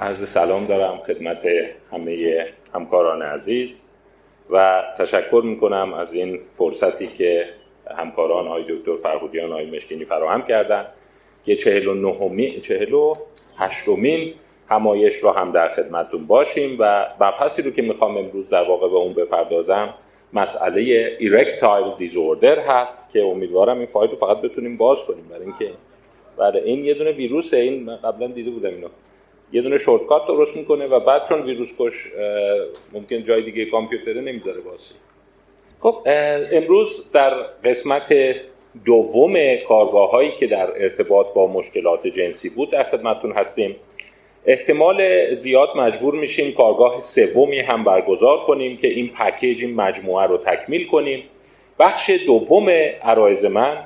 عرض سلام دارم خدمت همه همکاران عزیز و تشکر می‌کنم از این فرصتی که همکاران آقای دکتر فرهودیان آقای مشکینی فراهم کردن که چهل و هشتمین همایش رو هم در خدمتتون باشیم و مبحثی رو که می‌خوام امروز در واقع به اون بپردازم مسئله erectile disorder هست که امیدوارم این فایل رو فقط بتونیم باز کنیم. برای اینکه برای این یه دونه ویروسه این قبلا دیده بودم اینو. یه دونه شورتکات درست می‌کنه و بعد چون ویروس کش ممکن جای دیگه کامپیوتره نمی‌ذاره باشه خب امروز در قسمت دوم کارگاه هایی که در ارتباط با مشکلات جنسی بود در خدمتون هستیم. احتمال زیاد مجبور میشیم کارگاه سومی هم برگزار کنیم که این پکیج این مجموعه رو تکمیل کنیم. بخش دوم عرایض من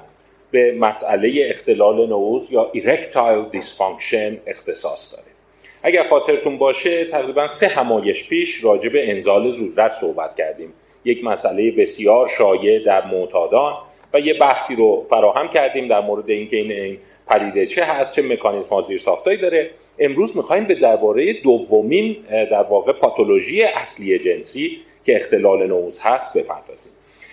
به مسئله اختلال نعوظ یا erectile dysfunction اختصاص داره. اگر خاطرتون باشه تقریبا سه همایش پیش راجع به انزال زودرس صحبت کردیم. یک مسئله بسیار شایع در معتادان و یه بحثی رو فراهم کردیم در مورد اینکه این, این پدیده چه هست چه مکانیزم ها زیر ساختایی داره. امروز می‌خوایم به درباره دومین در واقع پاتولوژی اصلی جنسی که اختلال نعوظ هست بپردازیم.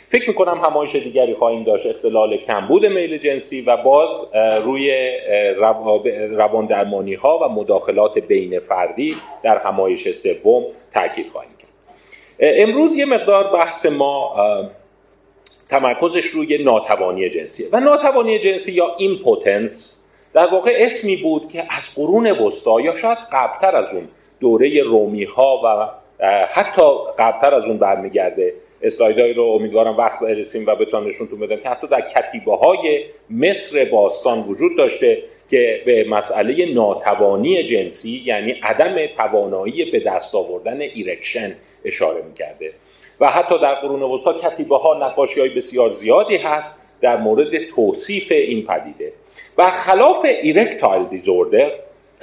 فکر می‌کنم همایش دیگری خواهیم داشت. اختلال کمبود میل جنسی و باز روی روان درمانی ها و مداخلات بین فردی در همایش سوم تاکید خواهیم کرد. امروز یه مقدار بحث ما تمرکزش روی ناتوانی جنسیه و ناتوانی جنسی یا impotence در واقع اسمی بود که از قرون وسطا یا شاید قبلتر از اون دوره رومی ها و حتی قبلتر از اون برمیگرده اسلایدهایی رو امیدوارم وقت برسیم و بتونم نشونتون بدم که حتی در کتیبه های مصر باستان وجود داشته که به مسئله ناتوانی جنسی یعنی عدم توانایی به دست آوردن erection اشاره می‌کرده. و حتی در قرون وسطا کتیبه ها نقاشی های بسیار زیادی هست در مورد توصیف این پدیده. برخلاف erectile disorder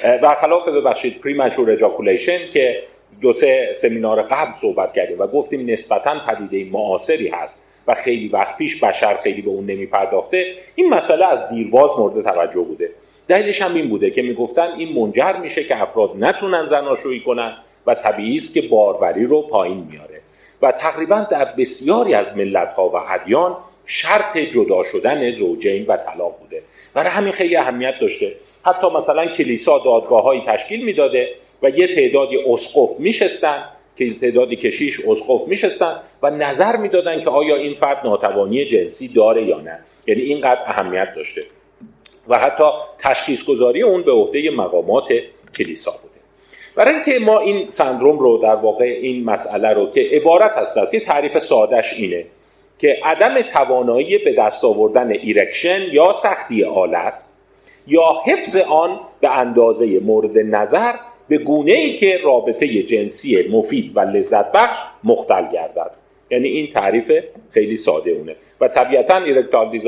برخلاف ببخشید premature ejaculation که دو سه سمینار قبل صحبت کردیم و گفتیم نسبتا پدیده معاصری هست و خیلی وقت پیش بشر خیلی به اون نمی پرداخته این مسئله از دیرباز مورد توجه بوده. دلیلش هم این بوده که می‌گفتن این منجر میشه که افراد نتونن زناشویی کنن و طبیعی است که باروری رو پایین میاره. و تقریبا در بسیاری از ملت ها و ادیان شرط جدا شدن زوجین و طلاق بوده. برای همین خیلی اهمیت داشته. حتی مثلا کلیسا دادگاه تشکیل می‌داده و یه تعدادی اسقف میشستن که تعدادی کشیش اسقف میشستن و نظر می‌دادن که آیا این فرد ناتوانی جنسی داره یا نه. یعنی اینقدر اهمیت داشته. و حتی تشخیص گذاری اون به عهده مقامات کلیسا بوده. برای اینکه ما این سندروم رو در واقع این مسئله رو که عبارت هست از یه تعریف سادش اینه که عدم توانایی به دست آوردن erection یا سختی آلت یا حفظ آن به اندازه مورد نظر به گونه ای که رابطه جنسی مفید و لذت بخش مختل گردد. یعنی این تعریف خیلی ساده اونه. و طبیعتا erectile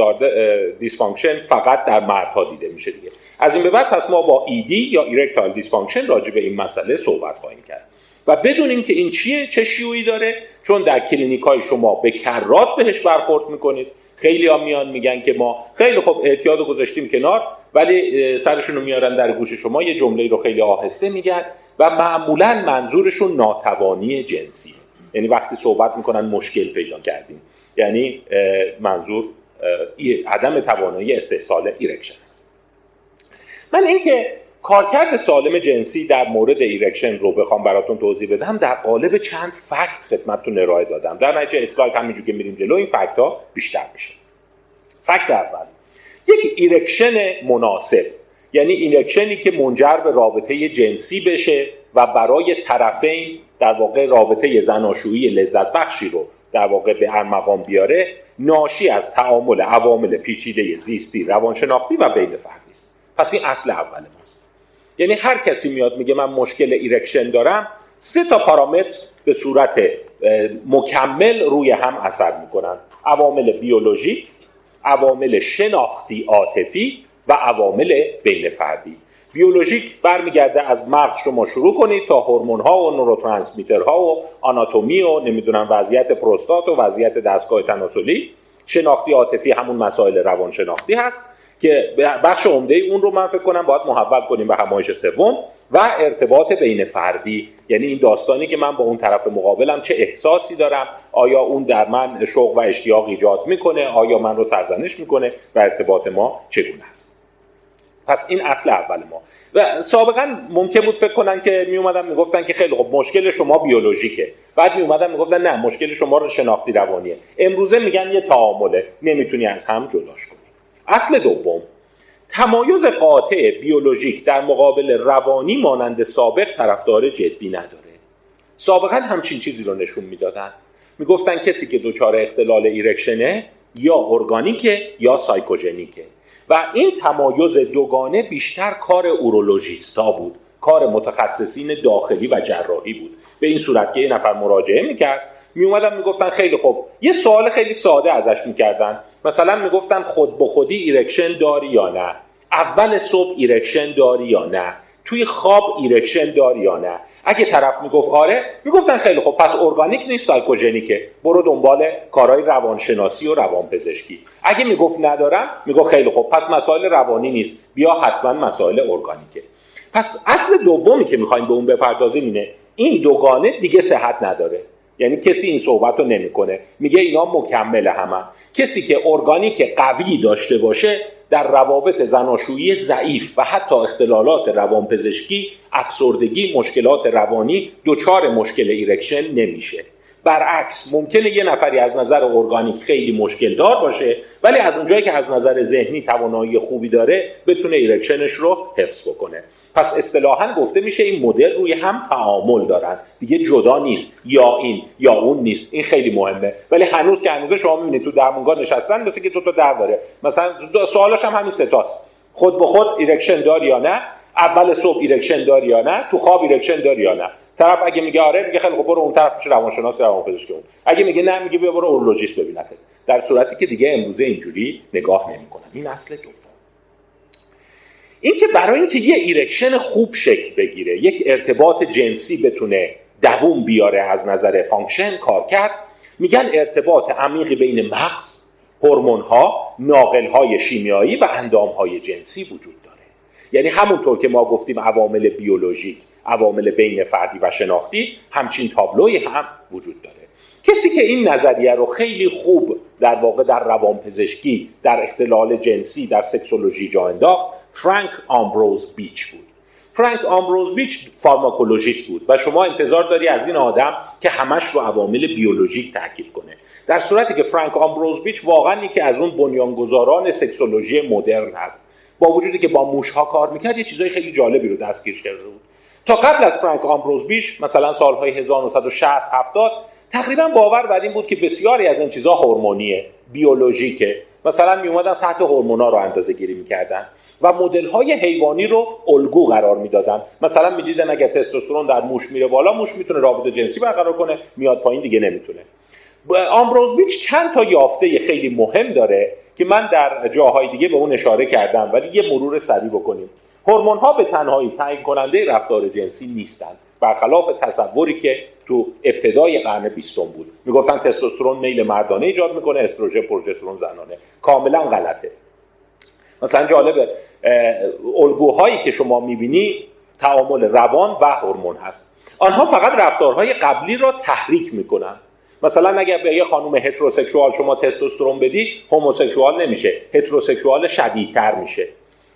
dysfunction فقط در مردها دیده میشه دیگه. از این به بعد پس ما با ED یا erectile dysfunction راجع به این مسئله صحبت خواهیم کرد. و بدونیم که این چیه چه شیوعی داره؟ چون در کلینیک های شما به کرات بهش برخورد می‌کنید. خیلی ها میان میگن که ما خیلی خوب اعتیاد گذاشتیم کنار ولی سرشون رو میارن در گوش شما یه جمله رو خیلی آهسته میگن و معمولا منظورشون ناتوانی جنسی. یعنی وقتی صحبت می‌کنن مشکل پیدا کردیم. یعنی منظور عدم توانایی استحصال erection است. من اینکه کارکرد سالم جنسی در مورد erection رو بخوام براتون توضیح بدم در قالب چند fact خدمتتون ارائه دادم. در نتیجه اسلاید همینجور که میریم جلو این fact ها بیشتر میشه. fact اول یک erection مناسب یعنی erection ی که منجر به رابطه جنسی بشه و برای طرفین در واقع رابطه زناشویی لذت بخشی رو در واقع به ارمغان بیاره ناشی از تعامل عوامل پیچیده زیستی روانشناختی و بین فردی است. پس این اصل اول یعنی هر کسی میاد میگه من مشکل erection دارم سه تا پارامتر به صورت مکمل روی هم اثر می‌کنن. عوامل بیولوژیک عوامل شناختی عاطفی و عوامل بین فردی. بیولوژیک برمیگرده از مغز شما شروع کنید تا هورمون ها و neurotransmitter ها و آناتومی و نمی‌دونم وضعیت پروستات و وضعیت دستگاه تناسلی. شناختی عاطفی همون مسائل روانشناختی هست. که بخش عمده اون رو من فکر کنم باید محول کنیم به همایش سوم و ارتباط بین فردی. یعنی این داستانی که من با اون طرف مقابلم چه احساسی دارم؟ آیا اون در من شوق و اشتیاق ایجاد می‌کنه؟ آیا من رو سرزنش می‌کنه؟ و ارتباط ما چگونه است؟ پس این اصل اول ما. و سابقا ممکن بود فکر کنن که می اومدن می‌گفتن که خیلی خب مشکل شما بیولوژیکه. بعد می اومدن می‌گفتن نه مشکل شما رو شناختی روانیه. امروزه میگن یه تعامله. نمی‌تونی از هم جداش کنی. اصل دوم تمایز قاطع بیولوژیک در مقابل روانی مانند سابق طرفدار جدی نداره. سابقا همچین چیزی رو نشون می‌دادن. می‌گفتن کسی که دچار اختلال erection ه یا ارگانیکه یا psychogenic ه. و این تمایز دوگانه بیشتر کار اورولوژیستا بود. کار متخصصین داخلی و جراحی بود. به این صورت که یه نفر مراجعه می‌کرد. می اومدن می‌گفتن خیلی خوب یه سوال خیلی ساده ازش می‌کردن. مثلا می‌گفتن خود به خودی erection داری یا نه؟ اول صبح erection داری یا نه؟ توی خواب erection داری یا نه؟ اگه طرف می‌گفت آره می‌گفتن خیلی خوب. پس ارگانیک نیست psychogenic ه. برو دنبال کارهای روانشناسی و روانپزشکی. اگه می‌گفت ندارم می‌گفت خیلی خوب. پس مسائل روانی نیست. بیا حتما مسائل ارگانیکه. پس اصل دومی که می‌خوایم به اون بپردازیم اینه این دوگانه دیگه صحت نداره. یعنی کسی این صحبت رو نمی‌کنه. میگه اینا مکمل همه. کسی که ارگانیک قوی داشته باشه در روابط زناشویی ضعیف و حتی اختلالات روانپزشکی افسردگی مشکلات روانی دچار مشکل erection نمیشه. برعکس ممکنه یه نفری از نظر ارگانیک خیلی مشکل دار باشه ولی از اونجایی که از نظر ذهنی توانایی خوبی داره بتونه erection ش رو حفظ بکنه. پس اصطلاحا گفته میشه این مدل روی هم تعامل دارن. دیگه جدا نیست. یا این یا اون نیست. این خیلی مهمه. ولی هنوز که هنوز شما می‌بینید تو درمونگاه نشستن مثل که دو تا در داره. مثلا سوالش هم همین سه تاست خود به خود erection داری یا نه؟ اول صبح erection داری یا نه؟ تو خواب erection داری یا نه؟ طرف اگه میگه آره میگه خیلی خوب برو اون طرف میشه روانشناس روانپزشک اون. اگه میگه نه میگه بیا برو اورولوژیست ببینته در صورتی که دیگه امروزه اینجوری نگاه نمی‌کنن. این اصل دوم. اینکه برای اینکه یه erection خوب شکل بگیره یک ارتباط جنسی بتونه دووم بیاره از نظر function کارکرد. میگن ارتباط عمیقی بین مغز هورمون ها ناقل های شیمیایی و اندام های جنسی وجود داره. یعنی همونطور که ما گفتیم عوامل بیولوژیک عوامل بین فردی و شناختی همچین تابلوی هم وجود داره. کسی که این نظریه رو خیلی خوب در واقع در روانپزشکی در اختلال جنسی در سکسولوژی جا انداخت فرانک آمبروز بیچ بود. فرانک آمبروز بیچ فارماکولوژیست بود و شما انتظار داری از این آدم که همش رو عوامل بیولوژیک تاکید کنه. در صورتی که فرانک آمبروز بیچ واقعا یکی از اون بنیانگذاران سکسولوژی مدرن هست. با وجودی که با موشها کار می‌کرد یه چیزای خیلی جالبی رو دستگیر کرده بود. تا قبل از فرانک آمبروز بیچ مثلا سالهای 1960 70 تقریبا باور بر این بود که بسیاری از این چیزها هورمونیه بیولوژیکه. مثلا می اومدن سطح هورمونا رو اندازه گیری می‌کردن. و مدل های حیوانی رو الگو قرار می‌دادن. مثلا می‌دیدن اگر تستوسترون در موش میره بالا موش می‌تونه رابطه جنسی برقرار کنه میاد پایین دیگه نمی‌تونه. آمبروز بیچ چند تا یافته خیلی مهم داره که من در جاهای دیگه به اون اشاره کردم ولی یه مرور سریع بکنیم. هورمون ها به تنهایی تعیین کننده رفتار جنسی نیستند برخلاف تصوری که تو ابتدای قرن بیستم بود. می‌گفتن تستوسترون میل مردانه ایجاد می‌کنه استروژن پروژسترون زنانه. کاملا غلطه. مثلا جالبه الگوهایی که شما می‌بینی تعامل روان و هورمون هست. آنها فقط رفتارهای قبلی را تحریک می‌کنن. مثلا اگر به یه خانم heterosexual شما تستوسترون بدی homosexual نمیشه. heterosexual شدیدتر میشه.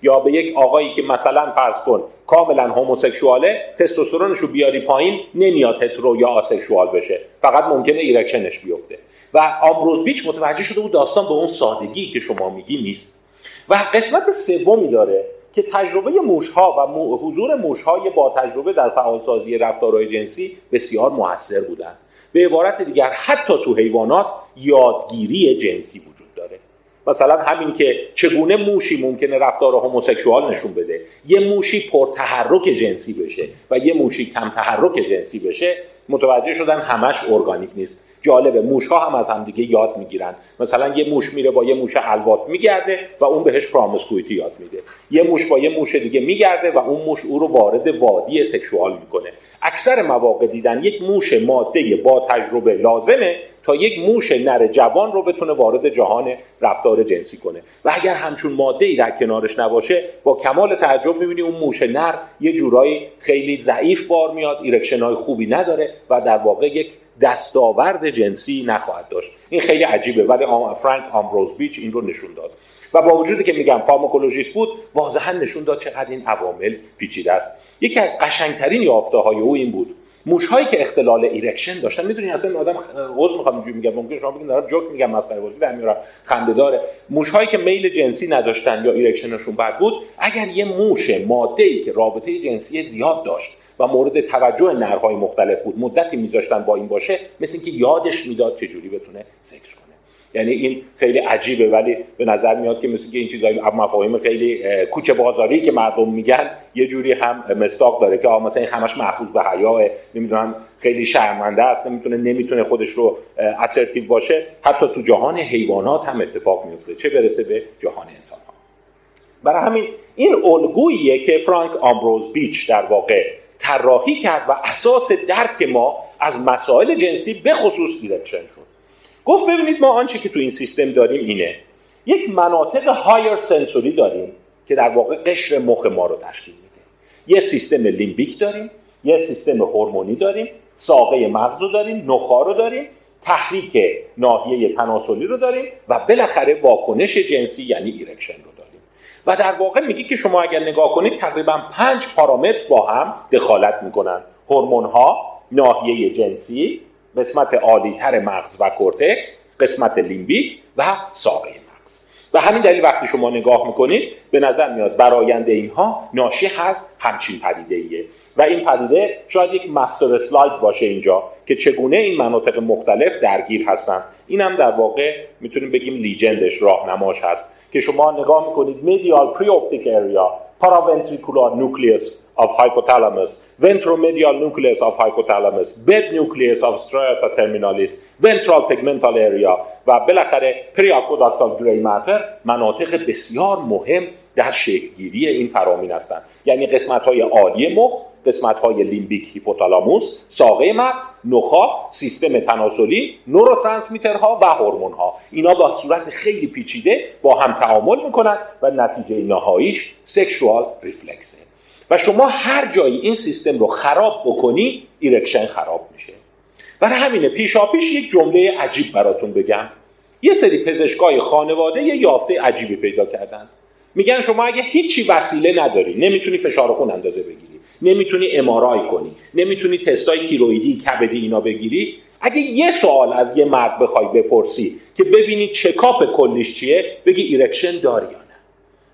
یا به یک آقایی که مثلا فرض کن کاملا homosexual ه تستوسترونش رو بیاری پایین نمیاد hetero یا asexual بشه. فقط ممکنه erection ش بیفته. و آمبروز بیچ متوجه شده بود داستان به اون سادگی که شما میگی نیست. و قسمت سومی داره که تجربه موشها و حضور موشهای با تجربه در فعالسازی رفتارهای جنسی بسیار موثر بودند. به عبارت دیگر حتی تو حیوانات یادگیری جنسی وجود داره. مثلا همین که چگونه موشی ممکنه رفتار هموسکسوال نشون بده. یه موشی پرتحرک جنسی بشه و یه موشی کم تحرک جنسی بشه متوجه شدن همش ارگانیک نیست. جالبه. موش ها هم از همدیگه یاد می‌گیرن. مثلا یه موش میره با یه موش الوات میگرده و اون بهش promiscuity یاد میده. یه موش با یه موش دیگه میگرده و اون موش او رو وارد وادی sexual می‌کنه. اکثر مواقع دیدن یک موش ماده با تجربه لازمه تا یک موش نر جوان رو بتونه وارد جهان رفتار جنسی کنه. و اگر همچون ماده ای در کنارش نباشه با کمال تعجب می‌بینی اون موش نر یه جورایی خیلی ضعیف بار میاد erection های خوبی نداره و در واقع یک دستاورد جنسی نخواهد داشت. این خیلی عجیبه ولی فرانک آمبروز بیچ این رو نشون داد. و با وجودی که میگم فارماکولوژیست بود واضحا نشون داد چقدر این عوامل پیچیده است. یکی از قشنگترین یافته های او این بود. موش هایی که اختلال erection داشتن می‌دونی اصلا آدم عذر می‌خوام اینجوری میگم ممکن شما بگید دارم جوک میگم مسخره بازی در میارم خنده داره. موش هایی که میل جنسی نداشتن یا erection شون بد بود اگر یه موش ماده ای که رابطه جنسی زیاد داشت و مورد توجه نرهای مختلف بود مدتی میذاشتن با این باشه مثل اینکه یادش می‌داد چجوری بتونه سکس یعنی این خیلی عجیبه ولی به نظر میاد که مثل که این چیزای مفاهیم خیلی کوچه بازاری که مردم میگن یه جوری هم مستاق داره که مثلا این همش محفوظ به حیاه نمی‌دونم خیلی شرمنده است نمی‌تونه نمی‌تونه خودش رو اسرتیو باشه. حتی تو جهان حیوانات هم اتفاق میفته چه برسه به جهان انسان ها برای همین این الگوییه که فرانک آمبروز بیچ در واقع طراحی کرد و اساس درک ما از مسائل جنسی به خصوص دیرکشن گفت ببینید ما آنچه که تو این سیستم داریم اینه. یک مناطق higher sensory داریم که در واقع قشر مخ ما رو تشکیل میده. یه سیستم limbic داریم یه سیستم هورمونی داریم ساقه مغز رو داریم نخا رو داریم تحریک ناحیه تناسلی رو داریم و بالاخره واکنش جنسی یعنی erection رو داریم. و در واقع میگه که شما اگر نگاه کنید تقریبا پنج پارامتر با هم دخالت می‌کنن. هورمون ها ناحیه جنسی قسمت عالیتر مغز و کورتکس قسمت limbic و ساقه مغز. و همین دلیل وقتی شما نگاه می‌کنید به نظر میاد برایند اینها ناشی هست همچین پدیده ایه و این پدیده شاید یک master slide باشه اینجا که چگونه این مناطق مختلف درگیر هستن این هم در واقع می‌تونیم بگیم legend ش راهنماش هست. که شما نگاه می‌کنید medial preoptic area paraventricular nucleus of hypothalamus, ventromedial nucleus of hypothalamus, bed nucleus of striata terminalis, ventral tegmental area و بالاخره پریاکوداکتال گری ماتر مناطق بسیار مهم در شکلگیری این فرامین هستند. یعنی قسمت های عالی مخ قسمت های لیمبیک هیپوتالاموس ساقه مغز نخا سیستم تناسلی نوروترانسمیترها و هورمون ها اینا با صورت خیلی پیچیده با هم تعامل می‌کنن و نتیجه نهاییش سکشوال ریفلکسه و شما هر جایی این سیستم رو خراب بکنی erection خراب میشه. برای همینه پیشاپیش یک جمله عجیب براتون بگم. یه سری پزشکای خانواده یه یافته عجیبی پیدا کردن. میگن شما اگه هیچی وسیله نداری نمی‌تونی فشار خون اندازه بگیری نمی‌تونی MRI کنی نمی‌تونی تستای تیرویدی کبدی اینا بگیری. اگه یه سوال از یه مرد بخوای بپرسی که ببینی چکاپ کلیش چیه بگی erection داری یا نه.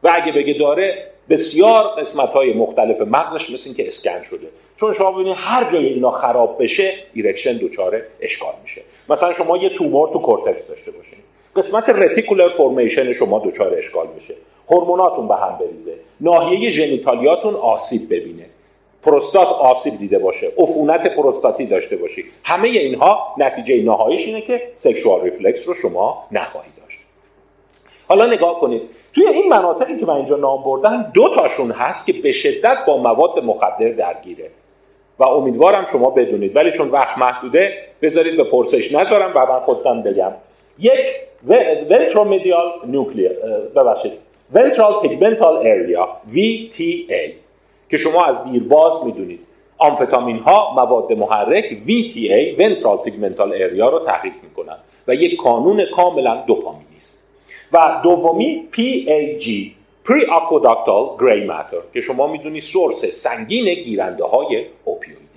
و اگه بگه داره بسیار قسمت های مختلف مغزش مثل که اسکن شده. چون شما ببینید هر جای اینا خراب بشه erection دچار اشکال میشه. مثلا شما یه تومور تو کورتکس داشته باشین. قسمت reticular formation شما دچار اشکال میشه. هورموناتون به هم بریزه. ناحیه genitalia تون آسیب ببینه. پروستات آسیب دیده باشه. عفونت پروستاتی داشته باشی. همه اینها نتیجه نهاییش اینه که sexual reflex رو شما نخواهید داشت. حالا نگاه کنید. توی این مناطقی که من اینجا نام بردم دو تاشون هست که به شدت با مواد مخدر درگیره. و امیدوارم شما بدونید. ولی چون وقت محدوده بذارید به پرسش نذارم و من خودم بگم. یک ونترومدیال نوکلیر ببخشید Ventral Tegmental Area VTA که شما از دیرباز می‌دونید. آمفتامین ها مواد محرک VTA Ventral Tegmental Area رو تحریک می‌کنن و یک کانون کاملا دوپامینی است. و دومی PAG Periaqueductal Gray Matter که شما می‌دونید source سنگین گیرنده های opioid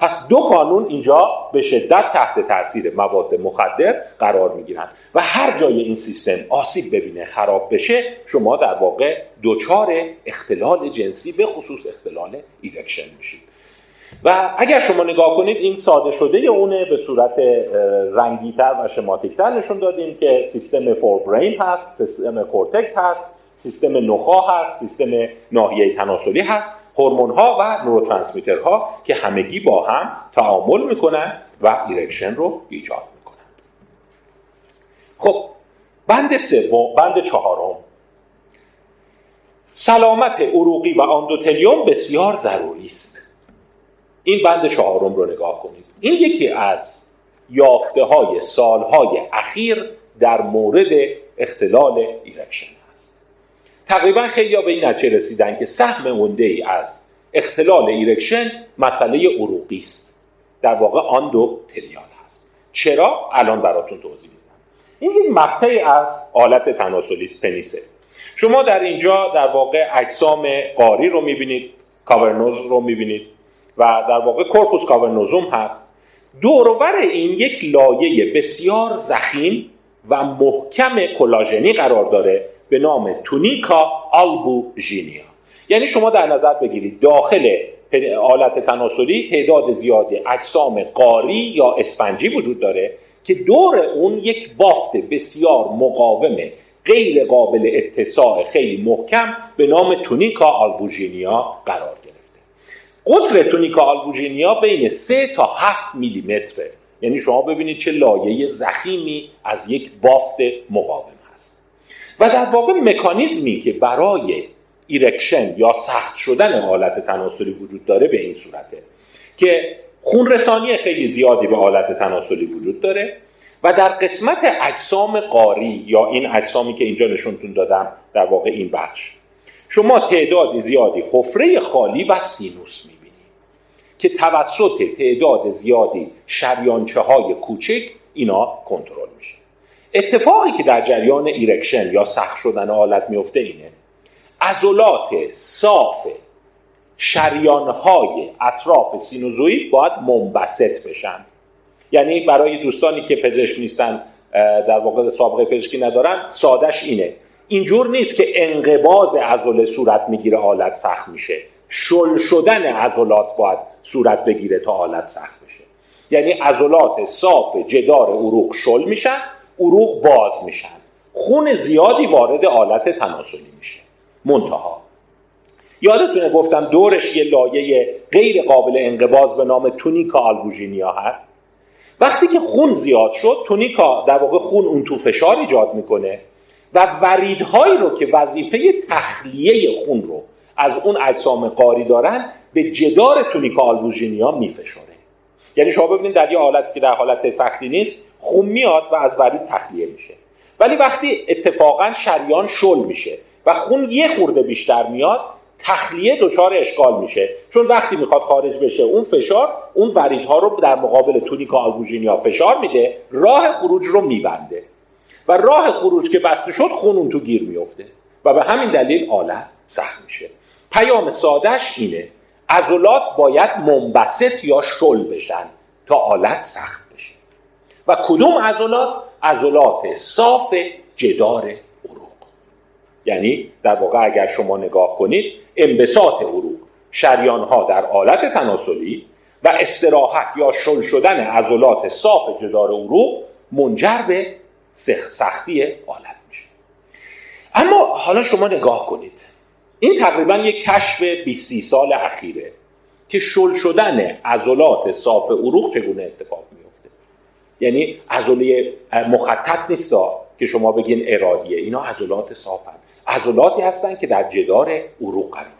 پس دو کانون اینجا به شدت تحت تاثیر مواد مخدر قرار می‌گیرن و هر جای این سیستم آسیب ببینه خراب بشه شما در واقع دچار اختلال جنسی به خصوص اختلال erection میشید. و اگر شما نگاه کنید این ساده شده اونه به صورت رنگیتر و شماتیکتر نشون دادیم که سیستم forebrain هست سیستم کورتکس هست سیستم نخا هست سیستم ناحیه تناسلی هست هورمون ها و neurotransmitter ها که همگی با هم تعامل می‌کنن و erection رو ایجاد می‌کنن. خب بند سوم بند چهارم. سلامت عروقی و آندوتلیوم بسیار ضروری است. این بند چهارم رو نگاه کنید. این یکی از یافته های سالهای اخیر در مورد اختلال erection است. تقریبا خیلی به این نتیجه رسیدن که سهم عمده ای از اختلال erection مسئله عروقی است. در واقع آندوتلیال هست چرا؟ الان براتون توضیح میدم. این یک مقطعی از آلت تناسلی پنیسه. شما در اینجا در واقع اجسام قاری رو می‌بینید کاورنوز رو می‌بینید. و در واقع کورپوس کاورنوزوم هست. دورور این یک لایه بسیار زخیم و محکم کلاژنی قرار داره به نام تونیکا آلبوژینیا. یعنی شما در نظر بگیرید داخل آلت تناسلی تعداد زیادی اجسام قاری یا اسفنجی وجود داره که دور اون یک بافت بسیار مقاوم غیر قابل اتساع خیلی محکم به نام tunica albuginea قرار قطر tunica albuginea بین 3 تا 7 میلیمتره. یعنی شما ببینید چه لایه ضخیمی از یک بافت مقاوم هست. و در واقع مکانیزمی که برای erection یا سخت شدن آلت تناسلی وجود داره به این صورته که خون رسانی خیلی زیادی به آلت تناسلی وجود داره و در قسمت اجسام غاری یا این اجسامی که اینجا نشونتون دادم در واقع این بخش. شما تعداد زیادی حفره خالی و سینوس می‌بینید که توسط تعداد زیادی شریانچه های کوچک اینا کنترل میشه. اتفاقی که در جریان erection یا سخت شدن آلت میفته اینه عضلات صاف شریانهای اطراف سینوزوئید باید منبسط بشن. یعنی برای دوستانی که پزشک نیستن در واقع سابقه پزشکی ندارن سادش اینه. اینجور نیست که انقباز عضله صورت می‌گیره حالت سخت میشه. شل شدن عضلات باید صورت بگیره تا حالت سخت بشه. یعنی عضلات صاف جدار عروق شل میشن عروق باز میشن. خون زیادی وارد آلت تناسلی میشه. منتها. یادتونه گفتم دورش یه لایه غیر قابل انقباز به نام تونیکا آلبوژینیا هست؟ وقتی که خون زیاد شد تونیکا در واقع خون اون تو فشار ایجاد می‌کنه. و وریدهایی رو که وظیفه تخلیه خون رو از اون اجسام قاری دارن به جدار تونیکا آلبوژینیا میفشاره. یعنی شما ببینید در یه حالتی که در حالت سختی نیست خون میاد و از ورید تخلیه میشه. ولی وقتی اتفاقا شریان شل میشه و خون یه خورده بیشتر میاد تخلیه دچار اشکال میشه. چون وقتی می‌خواد خارج بشه اون فشار اون وریدها رو در مقابل تونیکا آلبوژینیا فشار میده راه خروج رو میبنده. و راه خروج که بسته شد خون اون تو گیر میفته و به همین دلیل آلت سخت میشه. پیام سادش اینه عضلات باید منبسط یا شل بشن تا آلت سخت بشه. و کدوم عضلات؟ عضلات صاف جدار عروق. یعنی در واقع اگر شما نگاه کنید انبساط عروق شریان ها در آلت تناسلی و استراحت یا شل شدن عضلات صاف جدار عروق منجر به سختی آلت میشه. اما حالا شما نگاه کنید. این تقریبا یک کشف 20 سال اخیره که شل شدن عضلات صاف عروق چگونه اتفاق میفته یعنی عضله مخطط نیست که شما بگین ارادیه. اینا عضلات صافن. عضلاتی هستن که در جدار عروق قرار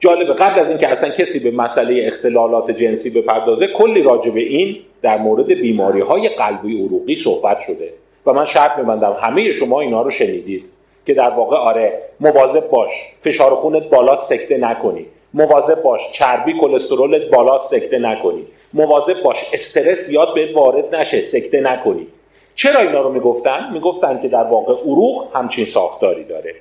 جالبه. قبل از اینکه اصلا کسی به مسئله اختلالات جنسی بپردازه کلی راجع به این در مورد بیماری های قلبی عروقی صحبت شده. و من شرط میبندم همه شما اینا رو شنیدید که در واقع آره مواظب باش. فشار خونت بالا سکته نکنی. مواظب باش. چربی کلسترولت بالا سکته نکنی. مواظب باش. استرس یاد به وارد نشه سکته نکنی. چرا اینا رو می‌گفتن؟ می‌گفتن که در واقع عروق همچین ساختاری داره.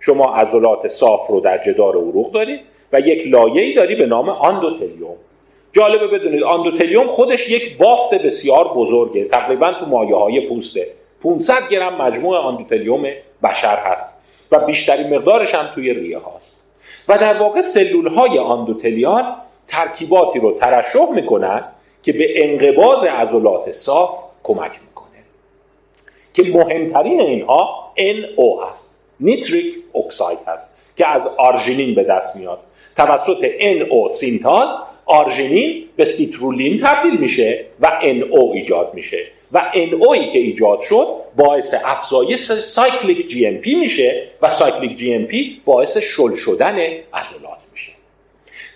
شما عضلات صاف رو در جدار عروق دارید. و یک لایه‌ای داری به نام آندوتلیوم. جالبه بدونید آندوتلیوم خودش یک بافت بسیار بزرگه. تقریبا تو مایه های پوسته. 500 گرم مجموع آندوتلیوم بشر هست و بیشترین مقدارش هم توی ریه هاست. و در واقع سلول های آندوتلیال ترکیباتی رو ترشح می‌کنن که به انقباز عضلات صاف کمک می‌کنه. که مهمترین اینها NO هست. nitric oxide هست که از آرژینین به دست میاد. توسط NO سینتاز آرژینین به سیترولین تبدیل میشه و NO ایجاد میشه. و NO ی که ایجاد شد باعث افزایش cyclic GMP میشه و cyclic GMP باعث شل شدن عضلات میشه.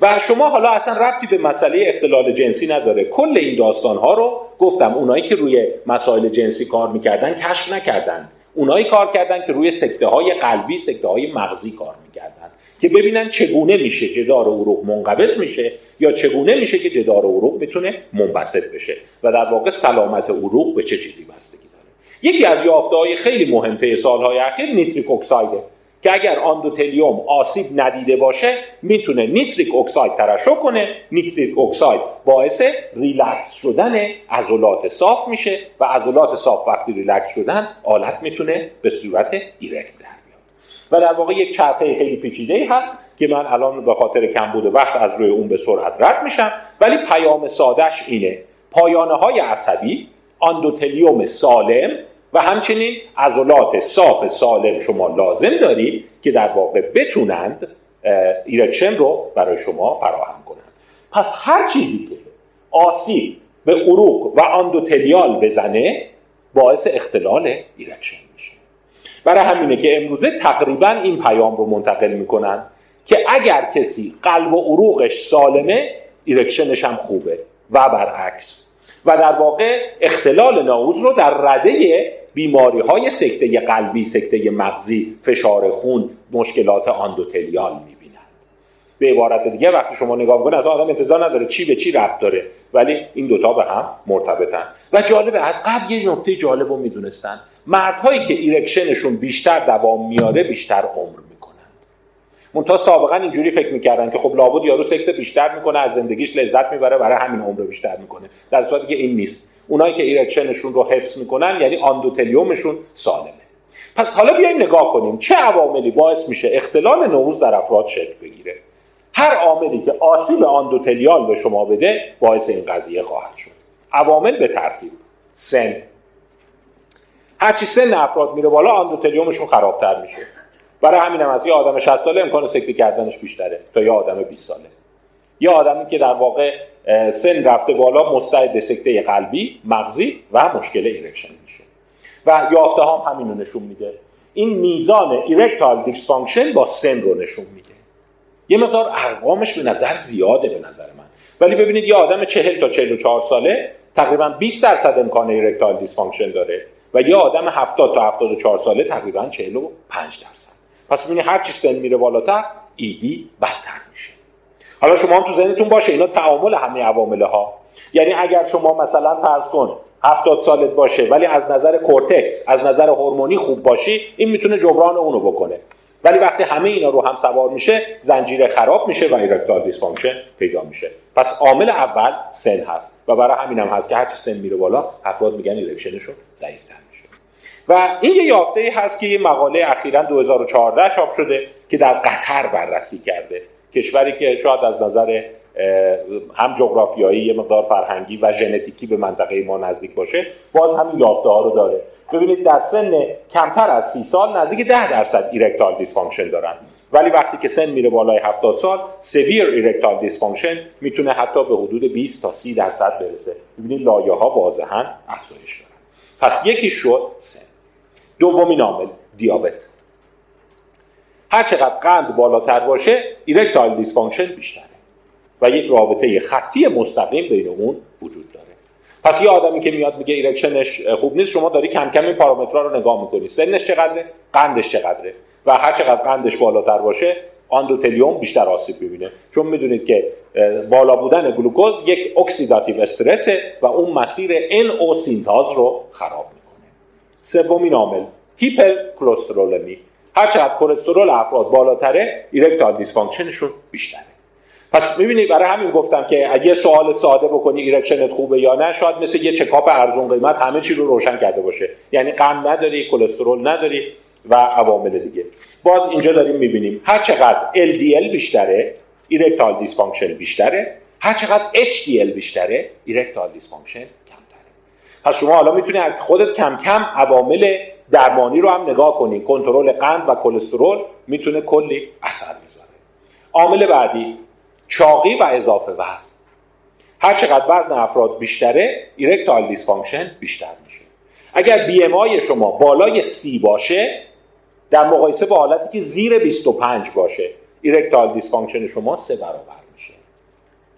و شما حالا اصلا ربطی به مسئله اختلال جنسی نداره. کل این داستان ها رو گفتم اونایی که روی مسائل جنسی کار می‌کردن کشف نکردن. اونایی کار کردن که روی سکته های قلبی سکته های مغزی کار می‌کردن. که ببینن چگونه میشه جدار عروق منقبض میشه یا چگونه میشه که جدار عروق می‌تونه منبسط بشه و در واقع سلامت عروق به چه چیزی بستگی داره. یکی از یافته های خیلی مهم طی سالهای اخیر nitric oxide ه که اگر endothelium آسیب ندیده باشه می‌تونه nitric oxide ترشح کنه. nitric oxide باعث ریلکس شدن عضلات صاف میشه و عضلات صاف وقتی ریلکس شدن آلت می‌تونه به صورت erect و در واقع یک چرخه خیلی پیچیده هست که من الان به خاطر کمبود وقت از روی اون به سرعت رد میشم. ولی پیام سادش اینه. پایانه های عصبی endothelium سالم و همچنین عضلات صاف سالم شما لازم دارید که در واقع بتونند erection رو برای شما فراهم کنند. پس هر چیزی که آسیب به عروق و endothelial بزنه باعث اختلال erection. برای همینه که امروزه تقریبا این پیام رو منتقل می‌کنن که اگر کسی قلب و عروقش سالمه erection ش هم خوبه و برعکس. و در واقع اختلال نعوظ رو در رده بیماری های سکته قلبی سکته مغزی فشار خون مشکلات endothelial می‌بینند به عبارت دیگه وقتی شما نگاه کنید از آدم انتظار نداره چی به چی ربط داره. ولی این دوتا به هم مرتبطن. و جالبه از قبل یه نکته جالب رو می‌دونستن. مردهایی که erection شون بیشتر دوام میاره بیشتر عمر منتها سابقا اینجوری فکر می‌کردن که خب لابد یارو سکس بیشتر می‌کنه از زندگیش لذت می‌بره برای همین عمر بیشتر می‌کنه. در صورتی که این نیست. اونایی که erection شون رو حفظ می‌کنن یعنی endothelium شون سالمه. پس حالا بیایم نگاه کنیم چه عواملی باعث میشه اختلال نعوظ در افراد شکل بگیره. هر عاملی که آسیب endothelial به شما بده باعث این قضیه خواهد شد. عوامل به ترتیب. سن. هرچی سن افراد میره بالا endothelium شون خرابتر میشه. برای همین هم از یه آدم 60 ساله امکان سکته کردنش بیشتره تا یه آدم 20 ساله. یه آدمی که در واقع سن رفته بالا مستعد سکته قلبی مغزی و مشکل erection میشه. و یافته هم همین رو نشون میده. این میزان erectile dysfunction با سن رو نشون میده. یه مقدار ارقامش به نظر زیاده به نظر من. ولی ببینید یه آدم 40 تا 44 ساله تقریبا 20 درصد امکان erectile dysfunction داره و یه آدم 70 تا 74 ساله تقریبا 45 درصد. پس ببینید هر چی سن میره بالاتر ED بدتر میشه. حالا شما هم تو ذهنتون باشه اینا تعامل همه عوامل ها یعنی اگر شما مثلا فرض کن هفتاد سالت باشه ولی از نظر کورتکس از نظر هورمونی خوب باشی این می‌تونه جبران اونو بکنه. ولی وقتی همه اینا رو هم سوار میشه زنجیره خراب میشه و erectile dysfunction پیدا میشه. پس عامل اول سن هست و برای همین هم هست که هرچی سن میره بالا افراد میگن erection شون ضعیفتر و این یه یافته هست که یه مقاله اخیرا 2014 چاپ شده که در قطر بررسی کرده. کشوری که شاید از نظر هم جغرافیایی یه مقدار فرهنگی و ژنتیکی به منطقه ما نزدیک باشه باز همین یافته ها رو داره. ببینید در سن کمتر از سی سال نزدیک 10 درصد erectile dysfunction دارن. ولی وقتی که سن میره بالای 70 سال severe erectile dysfunction می‌تونه حتی به حدود 20 تا 30 درصد برسه. ببینید لایه ها واضحا افزایش دارن. پس یکی شد سن. دومین عامل دیابت. هر چقدر قند بالاتر باشه erectile dysfunction بیشتره. و یک رابطه خطی مستقیم بین اون وجود داره. پس یه آدمی که میاد میگه erection ش خوب نیست شما داری کم کم این پارامترها رو نگاه می‌کنی. سنش چقدره؟ قندش چقدره. و هر چقدر قندش بالاتر باشه endothelium بیشتر آسیب ببینه چون می‌دونید که بالا بودن گلوکوز یک oxidative stress ه و اون مسیر NO synthase رو خراب سومین عامل هیپرکلسترولمی هر چقدر کلسترول افراد بالاتره erectile dysfunction شون بیشتره. پس می‌بینید برای همین گفتم که اگه سوال ساده بکنی erection ت خوبه یا نه شاید مثل یه چکاپ ارزون قیمت همه چی رو روشن کرده باشه. یعنی قند نداری کلسترول نداری و عوامل دیگه. باز اینجا داریم می‌بینیم هر چقدر LDL بیشتره erectile dysfunction بیشتره هر چقدر HDL بیشتره erectile dysfunction پس شما حالا می‌تونید خودت کم کم عوامل درمانی رو هم نگاه کنید کنترل قند و کلسترول می‌تونه کلی اثر بذاره. عامل بعدی چاقی و اضافه وزن. هر چقدر وزن افراد بیشتره erectile dysfunction بیشتر میشه. اگر BMI شما بالای سی باشه در مقایسه با حالتی که زیر 25 باشه erectile dysfunction شما سه برابر میشه.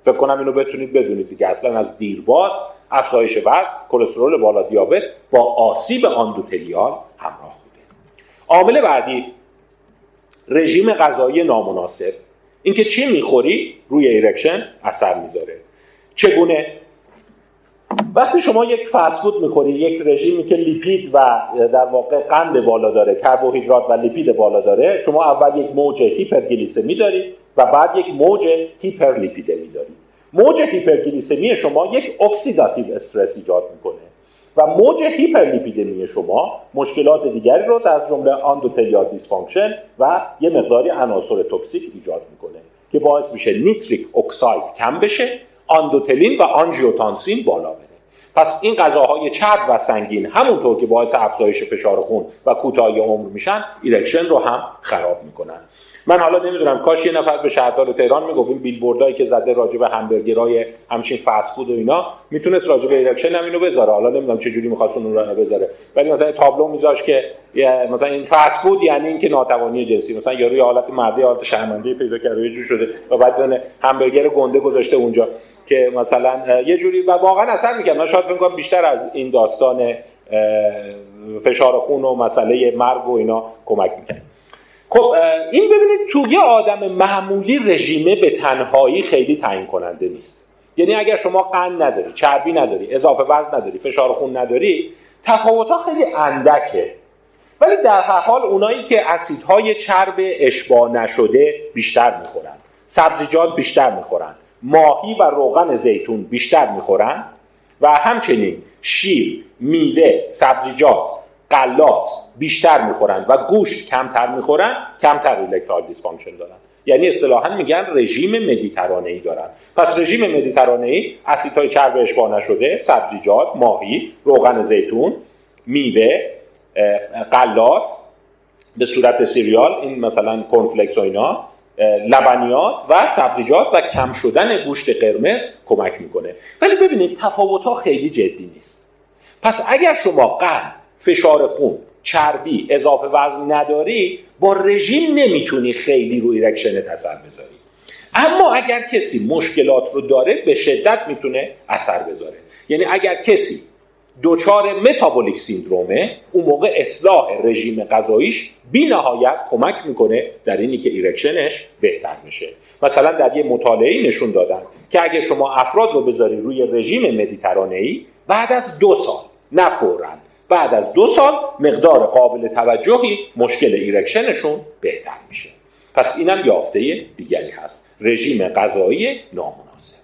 فکر کنم اینو بتونید بدونید دیگه. اصلا از دیرباز افزایش وزن کلسترول بالا دیابت با آسیب endothelial همراه بوده. عامل بعدی رژیم غذایی نامناسب. اینکه چی می‌خوری روی erection اثر می‌ذاره. چگونه؟ وقتی شما یک فست فود می‌خوری یک رژیمی که لیپید و در واقع قند بالا داره کربوهیدرات و لیپید بالا داره شما اول یک موج هیپرگلیسمی دارید و بعد یک موج هیپرلیپیدمی دارید موج هیپرگلیسمی شما یک oxidative stress ایجاد می‌کنه. و موج هیپرلیپیدمی شما مشکلات دیگری رو از جمله endothelial dysfunction و یه مقداری عناصر toxic ایجاد می‌کنه که باعث میشه nitric oxide کم بشه آندوتلین و آنژیوتانسین بالا بره. پس این غذاهای چرب و سنگین همونطور که باعث افزایش فشار خون و کوتاهی عمر میشن erection رو هم خراب می‌کنن. من حالا نمی‌دونم کاش یه نفر به شهردار تهران می‌گفت این بیلبوردایی که زده راجع به همبرگرای همچین فست فود و اینا می‌تونست راجع به erection هم اینو بذاره. حالا نمی‌دونم چه جوری می‌خواست اون رو بذاره. ولی مثلا تابلو میذاش که مثلا این فست فود یعنی اینکه ناتوانی جنسی. مثلا یارو یه حالت مردی حالت شرمنده پیدا کرده یه جور شده و بعد همبرگر گنده گذاشته اونجا که مثلا یه جوری و واقعا اثر می‌کنه من شاید فکر بیشتر از این داستان فشار خون و مسئله مرگ و اینا کمک می‌کنه خب این ببینید توی آدم معمولی رژیمه به تنهایی خیلی تعیین کننده نیست. یعنی اگر شما قند نداری چربی نداری اضافه وزن نداری فشار خون نداری تفاوتها خیلی اندکه. ولی در هر حال اونایی که اسیدهای چرب اشباع نشده بیشتر می‌خورن. سبزیجات بیشتر می‌خورن. ماهی و روغن زیتون بیشتر می‌خورن. و همچنین شیر میوه سبزیجات غلات بیشتر می‌خورن و گوشت کمتر می‌خورن کمتر erectile dysfunction دارن. یعنی اصطلاحا میگن رژیم مدیترانه ای دارن. پس رژیم مدیترانه ای اسیدهای چرب اشباع نشده سبزیجات ماهی روغن زیتون میوه غلات به صورت cereal این مثلا cornflakes و اینا لبنیات و سبزیجات و کم شدن گوشت قرمز کمک می‌کنه. ولی ببینید تفاوت ها خیلی جدی نیست. پس اگر شما قند فشار خون چربی اضافه وزن نداری با رژیم نمی‌تونی خیلی روی erection اثر بذاری. اما اگر کسی مشکلات رو داره به شدت می‌تونه اثر بذاره. یعنی اگر کسی دچار metabolic syndrome ه اون موقع اصلاح رژیم غذاییش بی نهایت کمک می‌کنه در اینی که erection ش بهتر میشه مثلا در یه مطالعه نشون دادن که اگه شما افراد رو بذاری روی رژیم مدیترانه بعد از دو سال نه بعد از دو سال مقدار قابل توجهی مشکل ایرکشنشون بهتر میشه. پس اینم یافته دیگری هست. رژیم غذایی نامناسب.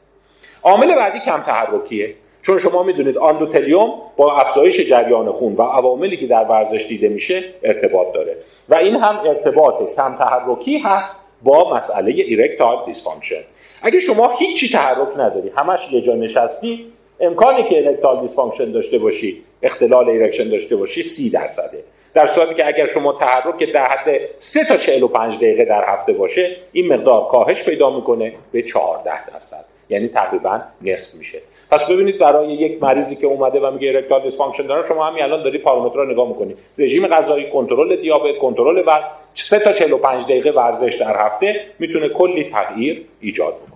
عامل بعدی کم تحرکیه. چون شما می‌دونید آندوتلیوم با افزایش جریان خون و عواملی که در ورزش دیده میشه ارتباط داره. و این هم ارتباط کم تحرکی هست با مسئله erectile dysfunction. اگه شما هیچی تحرک نداری همش یه جا نشستی امکانی که erectile dysfunction داشته باشی اختلال erection داشته باشی سی درصده. در صورتی که اگر شما تحرک در حد 3 تا 45 دقیقه در هفته باشه این مقدار کاهش پیدا می‌کنه به 14 درصد. یعنی تقریبا نصف میشه. پس ببینید برای یک مریضی که اومده و میگه erectile dysfunction داره شما همین الان داری پارامترها نگاه می‌کنی. رژیم غذایی کنترل دیابت کنترل وزن 3 تا 45 دقیقه ورزش در هفته می‌تونه کلی تغییر ایجاد بکنه.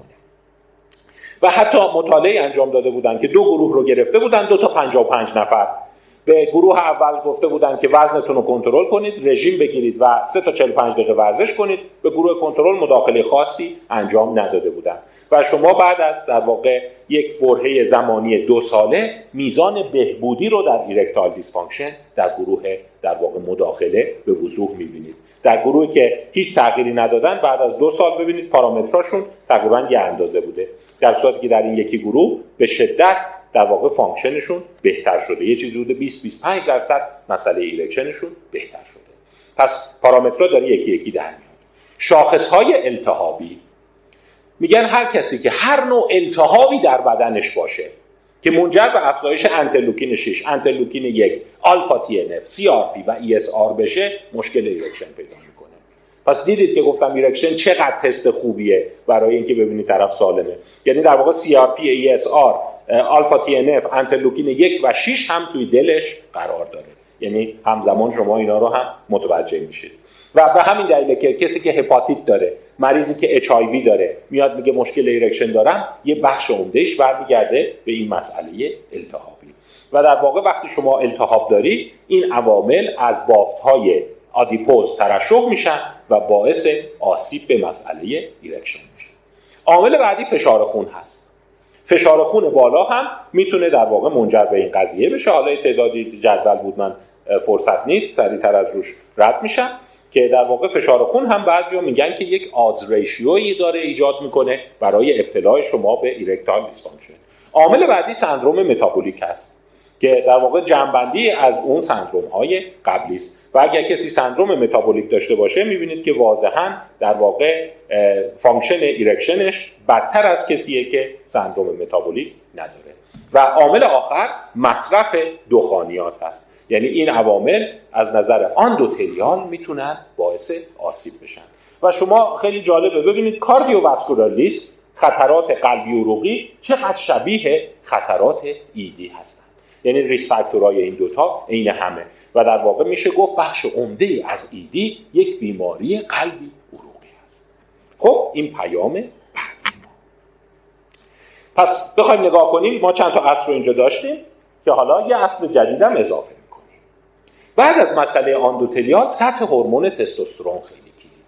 و حتی مطالعه انجام داده بودن که دو گروه رو گرفته بودن دو تا 55 نفر. به گروه اول گفته بودن که وزنتون رو کنترل کنید رژیم بگیرید و 3 تا 45 دقیقه ورزش کنید. به گروه کنترل مداخله خاصی انجام نداده بودن. و شما بعد از در واقع یک برهه زمانی دو ساله میزان بهبودی رو در erectile dysfunction در گروه در واقع مداخله به وضوح می‌بینید. در گروهی که هیچ تغییری ندادن بعد از دو سال ببینید پارامتراشون تقریبا یه اندازه بوده. در صورتی که در این یکی گروه به شدت در واقع function شون بهتر شده. یه چیزی حدود 20 25 درصد مسئله erection شون بهتر شده. پس پارامترها داره یکی یکی در میاد. شاخص های التهابی. میگن هر کسی که هر نوع التهابی در بدنش باشه که منجر به افزایش انترلوکین 6 انترلوکین 1 آلفا تی ان اف سی آر پی و ESR بشه مشکل erection پیدا پس دیدید که گفتم erection چقدر تست خوبیه برای اینکه ببینید طرف سالمه. یعنی در واقع CRP, ESR, آلفا TNF, انترلوکین یک و 6 هم توی دلش قرار داره. یعنی همزمان شما اینا رو هم متوجه میشید. و به همین دلیله که کسی که هپاتیت داره مریضی که H داره میاد میگه مشکل erection دارم یه بخش عمدهش برمیگرده به این مسئله التهابی. و در واقع وقتی شما التهاب داری این عوامل از بافت های adipose ترشح میشن و باعث آسیب به مسئله erection میشه. عامل بعدی فشار خون هست. فشار خون بالا هم می‌تونه در واقع منجر به این قضیه بشه. حالا تعدادی جدول بود من فرصت نیست سریعتر از روش رد میشم. که در واقع فشار خون هم بعضی میگن که یک odds ratio یی داره ایجاد می‌کنه برای ابتلای شما به erectile dysfunction عامل بعدی سندروم متابولیک هست. که در واقع جمع‌بندی از اون سندروم های قبلی است و اگر کسی سندروم متابولیک داشته باشه می‌بینید که واضحا در واقع function erection ش بدتر از کسیه که سندروم متابولیک نداره. و عامل آخر مصرف دخانیات هست. یعنی این عوامل از نظر آندوتریال می‌تونن باعث آسیب بشن. و شما خیلی جالبه. ببینید کاردیوواسکولار لیست خطرات قلبی عروقی چقدر شبیه خطرات ایدی هستن یعنی ریس فاکتورهای این دوتا عین همه. و در واقع میشه گفت بخش عمده از ایدی یک بیماری قلبی عروقی هست خب این پیام بعدی پس بخوایم نگاه کنیم ما چند تا اصل رو اینجا داشتیم که حالا یه اصل جدیدم اضافه می‌کنیم. بعد از مسئله endothelial سطح هورمون تستوسترون خیلی کلیدیه.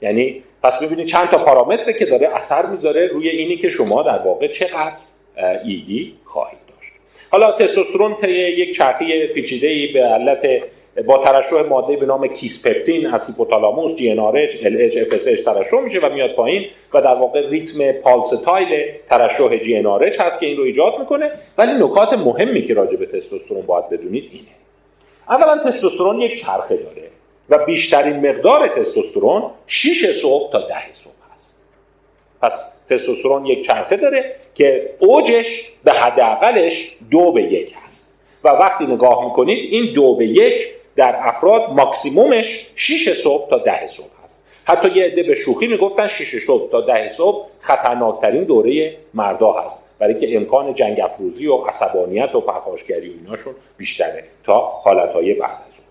یعنی پس ببینید چند تا پارامتر که داره اثر می‌ذاره روی اینی که شما در واقع چقدر ED خواهید حالا تستوسترون طی یک چرخی پیچیده به علت با ترشح ماده به نام kisspeptin از هیپوتالاموس جی ان ار ال اچ اف اس اچ ترشح میشه و میاد پایین و در واقع ریتم پالستایل ترشح جی ان ار اچ هست که این رو ایجاد می‌کنه. ولی نکات مهمی که راجع به تستوسترون باید بدونید اینه. اولا تستوسترون یک چرخه داره و بیشترین مقدار تستوسترون 6 صبح تا 10 صبح هست. پس تستوسترون یک چرخه داره که اوجش به حداقلش دو به یک هست. و وقتی نگاه می‌کنید این دو به یک در افراد ماکسیمومش 6 صبح تا ده صبح هست. حتی یه عده به شوخی می‌گفتن 6 صبح تا ده صبح خطرناکترین دوره مردا هست. برای که امکان جنگ افروزی و عصبانیت و پرخاشگری و ایناشون بیشتره تا حالتهای بعد از اون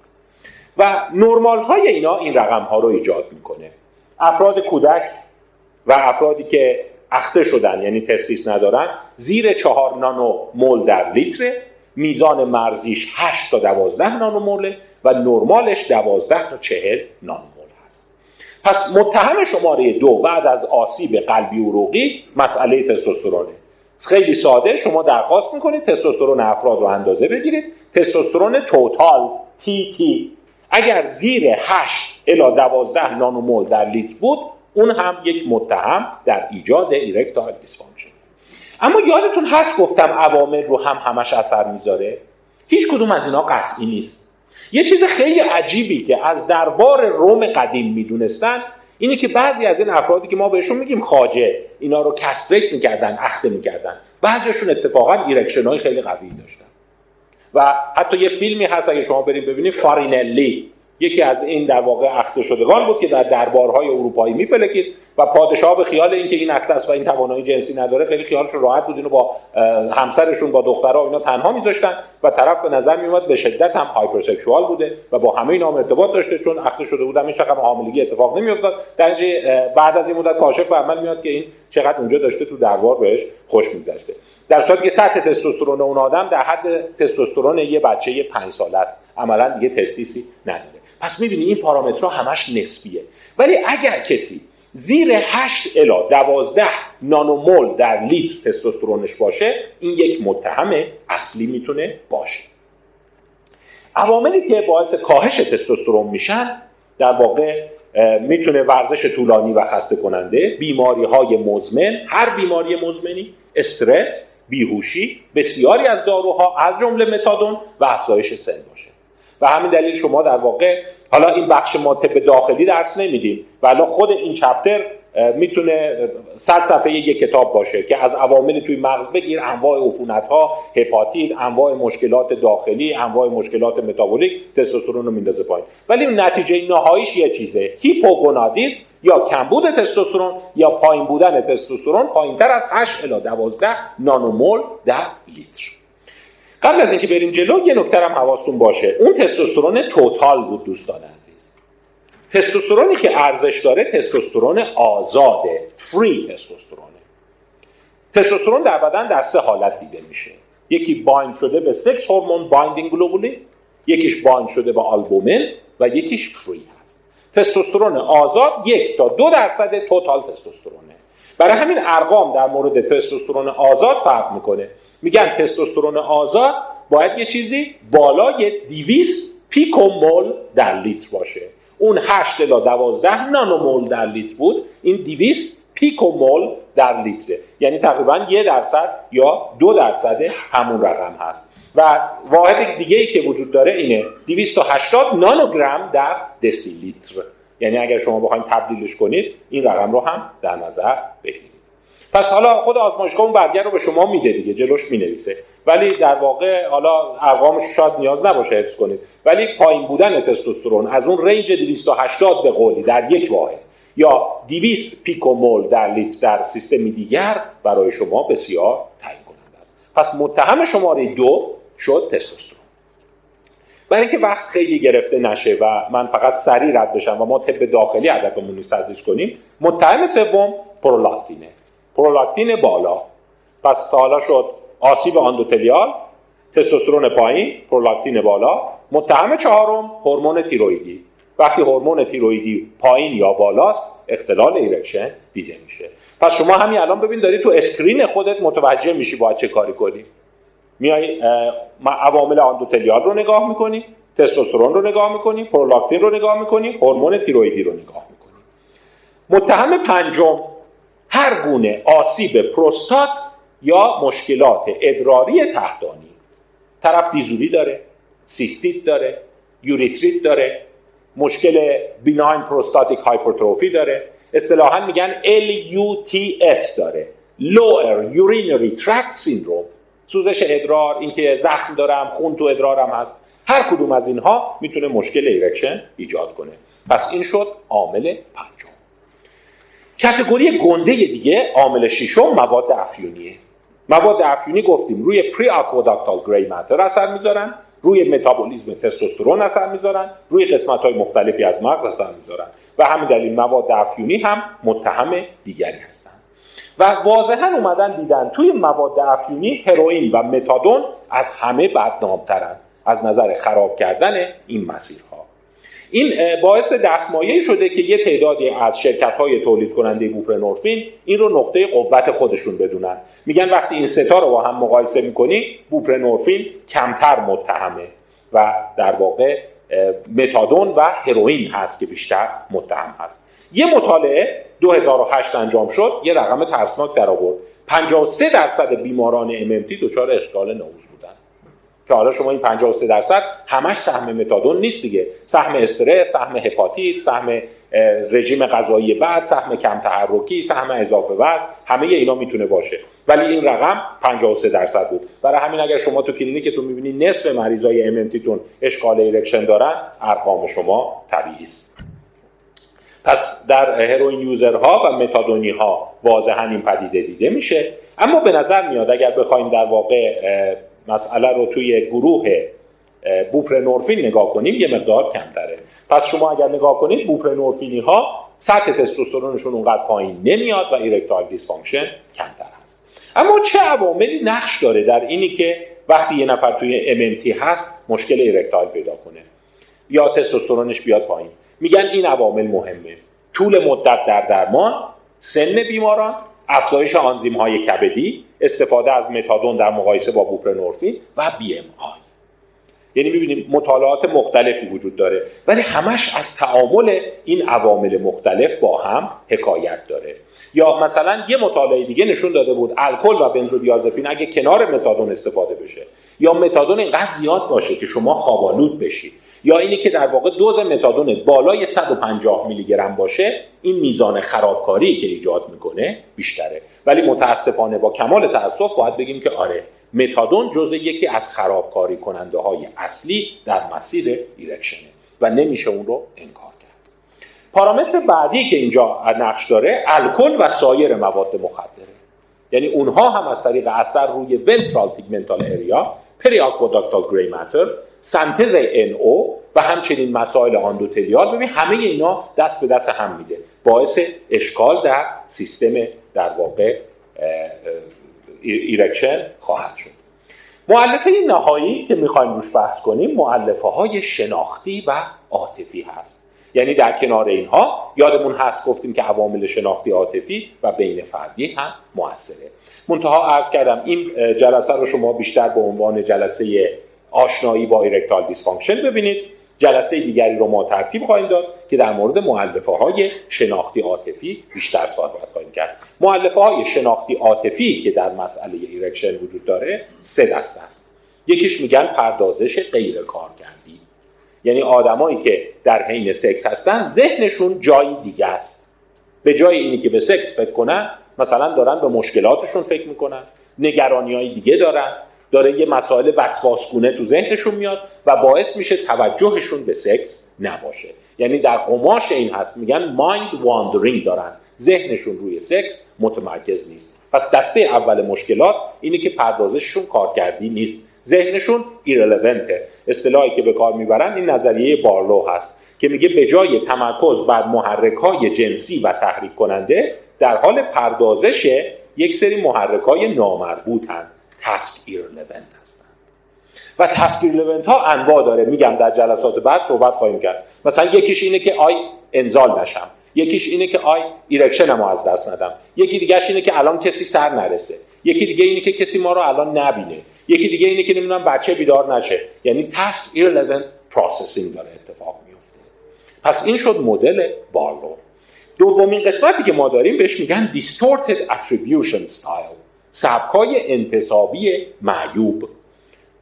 و نرمال های اینا این رقم ها رو ایجاد می‌کنه. افراد کودک و افرادی که اخته شدن یعنی تستیس ندارن. زیر چهار نانو مول در لیتر میزان مرزیش 8 تا 12 نانو موله و نرمالش 12 تا 40 نانو مول هست. پس متهم شماره دو بعد از آسیب قلبی عروقی مسئله تستوسترونه. خیلی ساده شما درخواست می‌کنید تستوسترون افراد رو اندازه بگیرید. تستوسترون total TT. اگر زیر 8 الی 12 نانومول در لیتر بود اون هم یک متهم در ایجاد erectile dysfunction اما یادتون هست گفتم عوامل رو هم همش اثر می‌ذاره؟ هیچ کدوم از اینا قطعی نیست. یه چیز خیلی عجیبی که از دربار روم قدیم می‌دونستن اینه که بعضی از این افرادی که ما بهشون میگیم خواجه اینا رو castrate می‌کردن اخته می‌کردن. بعضیشون اتفاقا erection های خیلی قوی داشتن. و حتی یه فیلمی هست اگه شما بریم ببینید فارینلی. یکی از این در واقع اخته شدگان بود که در دربارهای اروپایی میپلکید و پادشاه به خیال اینکه این اخته است و این توانایی جنسی نداره خیلی خیالش راحت بود اینو با همسرشون با دخترها اینا تنها میذاشتن و طرف به نظر میومد به شدت هم هایپرسکشوال بوده و با همه اینا ارتباط داشته چون اخته شده بودن این رقم حاملگی اتفاق نمیافتاد. در بعد از این مدت کاشف به عمل میاد که این چقدر اونجا داشته تو دربار بهش خوش میگذشته. در صورتی که سطح تستوسترون اون آدم در حد تستوسترون یه بچه 5 ساله است. عملا دیگه تستیسی نداره. پس می‌بینی این پارامترها همش نسبیه. ولی اگر کسی زیر 8 الا 12 نانومول در لیتر تستوسترونش باشه این یک متهم اصلی می‌تونه باشه. عواملی که باعث کاهش تستوسترون میشن در واقع می‌تونه ورزش طولانی و خسته کننده بیماری های مزمن هر بیماری مزمنی استرس بیهوشی بسیاری از داروها از جمله متادون و افزایش سن باشه. و همین دلیل شما در واقع حالا این بخش ما طب داخلی درس نمیدیم ولی خود این چپتر می‌تونه صد صفحه یک کتاب باشه که از عوامل توی مغز بگیر انواع عفونت ها هپاتیت انواع مشکلات داخلی انواع مشکلات متابولیک تستوسترون رو میندازه پایین. ولی نتیجه نهاییش یه چیزه هیپوگونادیسم یا کمبود تستوسترون یا پایین بودن تستوسترون پایینتر از 8 الی 12 نانومول در لیتر. قبل از اینکه بریم جلو یه نکته هم حواستون باشه. اون تستوسترون total بود دوستان تستوسترونی که ارزش داره تستوسترون آزاده free testosterone ه. تستوسترون در بدن در سه حالت دیده میشه. یکی bind شده به sex hormone binding globulin یکیش bind شده به آلبومین و یکیش free testosterone آزاد یک تا دو درصد total testosterone ه. برای همین ارقام در مورد تستوسترون آزاد فرق می‌کنه. میگن تستوسترون آزاد باید یه چیزی بالای 200 پیکومول در لیتر باشه. اون 8 الی 12 نانومول در لیتر بود. این 200 پیکومول در لیتره. یعنی تقریبا یه درصد یا دو درصد همون رقم هست. و واحد دیگه ای که وجود داره اینه. 280 نانوگرم در دسی لیتر یعنی اگر شما بخواید تبدیلش کنید این رقم رو هم در نظر بگیرید. پس حالا خود آزمایشگاه اون برگر رو به شما میده دیگه جلوش می‌نویسه. ولی در واقع حالا ارقامش شاید نیاز نباشه حفظ کنید. ولی پایین بودن تستوسترون از اون رنج 280 به قولی در یک واحد یا 200 پیکومول در لیتر در سیستم دیگر برای شما بسیار تعیین کننده است. پس متهم شماره دو شد تستوسترون برای اینکه وقت خیلی گرفته نشه و من فقط سریع رد بشم و ما طب داخلی هدفمون نیست تدریس کنیم متهم سوم پرولاکتینه. پرولاکتین بالا. پس تا حالا شد آسیب endothelial تستوسترون پایین پرولاکتین بالا. متهم چهارم هورمون تیرویدی وقتی هورمون تیرویدی پایین یا بالاست اختلال erection دیده میشه. پس شما همین الان ببین داری تو screen خودت متوجه میشی باید چه کاری کنی. میای عوامل endothelial رو نگاه می‌کنی تستوسترون رو نگاه می‌کنی پرولاکتین رو نگاه می‌کنی هورمون تیرویدی رو نگاه می‌کنی. متهم پنجم هر گونه آسیب پروستات یا مشکلات ادراری تحتانی. طرف دیزوری داره سیستیت داره یوریتریت داره مشکل benign prostatic hypertrophy داره. اصطلاحا میگن LUTS داره. Lower Urinary Tract Syndrome. سوزش ادرار اینکه زخم دارم خون تو ادرارم هست. هر کدوم از اینها می‌تونه مشکل erection ایجاد کنه. پس این شد عامل پنجم. کتگوری گنده دیگه عامل ششم مواد افیونیه. مواد افیونی گفتیم روی پری آکوداکتال گری ماتر اثر می‌ذارن روی متابولیزم تستوسترون اثر می‌ذارن روی قسمت های مختلفی از مغز اثر می‌ذارن. و همین دلیل مواد افیونی هم متهم دیگری هستن و واضحا اومدن دیدن توی مواد افیونی هروئین و متادون از همه بدنامترن از نظر خراب کردن این مسیرها. این باعث دستمایه شده که یه تعدادی از شرکت های تولید کننده بوپرنورفین این رو نقطه قوت خودشون بدونن. میگن وقتی این ستا رو با هم مقایسه می‌کنی بوپرنورفین کمتر متهمه و در واقع متادون و هروئین هست که بیشتر متهم هست. یه مطالعه 2008 انجام شد یه رقم ترسناک در آورد. 53 درصد بیماران MMT دچار اشکال نوز که حالا شما این 53 درصد همش سهم متادون نیست دیگه. سهم استرس سهم هپاتیت سهم رژیم غذایی بعد سهم کم تحرکی سهم اضافه وزن همه اینا می‌تونه باشه. ولی این رقم 53 درصد بود. برای همین اگر شما تو کلینیکتون می‌بینی نصف مریضای MMT تون اشکال erection دارن ارقام شما طبیعی است. پس در heroin user ها و متادونی ها واضحا این پدیده دیده میشه. اما به نظر میاد اگر بخوایم در واقع مسئله رو توی گروه بوپرنورفین نگاه کنیم یه مقدار کمتره. پس شما اگر نگاه کنید بوپرنورفینی ها سطح تستوسترونشون اونقدر پایین نمیاد و erectile dysfunction کمتر هست. اما چه عواملی نقش داره در اینی که وقتی یه نفر توی MMT هست مشکل erectile پیدا کنه؟ یا تستوسترونش بیاد پایین؟ میگن این عوامل مهمه. طول مدت در درمان سن بیماران افزایش آنزیم های کبدی استفاده از متادون در مقایسه با بوپرنورفین و بی ام آی. یعنی می‌بینیم مطالعات مختلفی وجود داره. ولی همش از تعامل این عوامل مختلف با هم حکایت داره. یا مثلا یه مطالعه دیگه نشون داده بود الکل و بنزودیازپین اگه کنار متادون استفاده بشه. یا متادون اینقدر زیاد باشه که شما خوابالود بشید. یا اینی که در واقع دوز متادون بالای 150 میلی گرم باشه این میزان خرابکاری که ایجاد می‌کنه بیشتره. ولی متاسفانه با کمال تاسف باید بگیم که آره متادون جزء یکی از خرابکاری کننده های اصلی در مسیر erection ه و نمیشه اون رو انکار کرد. پارامتر بعدی که اینجا نقش داره الکل و سایر مواد مخدره. یعنی اونها هم از طریق اثر روی ventral tegmental area peri gray matter سنتز NO و همچنین مسائل endothelial ببین همه اینا دست به دست هم میده. باعث اشکال در سیستم در واقع erection خواهد شد. مؤلفه نهایی که می‌خوایم روش بحث کنیم مؤلفه های شناختی و عاطفی هست. یعنی در کنار اینها یادمون هست گفتیم که عوامل شناختی عاطفی و بین فردی هم موثره. منتها عرض کردم این جلسه رو شما بیشتر به عنوان جلسه آشنایی با erectile dysfunction ببینید. جلسه دیگری رو ما ترتیب خواهیم داد که در مورد مؤلفه های شناختی عاطفی بیشتر صحبت خواهیم کرد. مؤلفه های شناختی عاطفی که در مسئله erection وجود داره سه دسته است. یکیش میگن پردازش غیر کارکردی یعنی آدمایی که در حین سکس هستن ذهنشون جایی دیگه است. به جای اینی که به سکس فکر کنن مثلا دارن به مشکلاتشون فکر می‌کنن. نگرانی های دیگه دارن. داره یه مسائل وسواسگونه تو ذهنشون میاد و باعث میشه توجهشون به سکس نباشه. یعنی در قماش این هست میگن mind wandering دارن. ذهنشون روی سکس متمرکز نیست. پس دسته اول مشکلات اینه که پردازششون کارکردی نیست. ذهنشون irrelevant ه اصطلاحی که به کار می‌برن این نظریه بارلو هست که میگه به جای تمرکز بر محرک های جنسی و تحریک کننده در حال پردازش یک سری محرک های task irrelevant هستند. و task irrelevant ها انواع داره. میگم در جلسات بعد صحبت خواهیم کرد. مثلا یکیش اینه که آی انزال نشم. یکیش اینه که آی erection مو از دست ندم. یکی دیگهش اینه که الان کسی سر نرسه. یکی دیگه اینه که کسی ما رو الان نبینه. یکی دیگه اینه که نمی‌دونم بچه بیدار نشه. یعنی task irrelevant processing داره اتفاق میفته پس این شد مدل بارلو. دومین قسمتی که ما داریم بهش میگن distorted attribution style. سبکای انتسابی معیوب.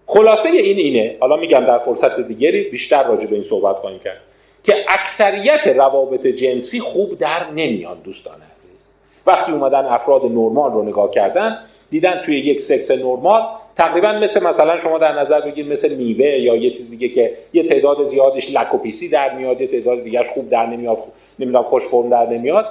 خلاصه این اینه حالا میگم در فرصت دیگری بیشتر راجع به این صحبت خواهیم کرد که اکثریت روابط جنسی خوب در نمیان دوستان عزیز. وقتی اومدن افراد نرمال رو نگاه کردن دیدن توی یک سکس نرمال تقریبا مثل مثلا شما در نظر بگیر مثل میوه یا یه چیز دیگه که یه تعداد زیادش لک و پیسی در میاد یه تعداد دیگهش خوب در نمیاد نمی‌دونم خوش فرم در نمیاد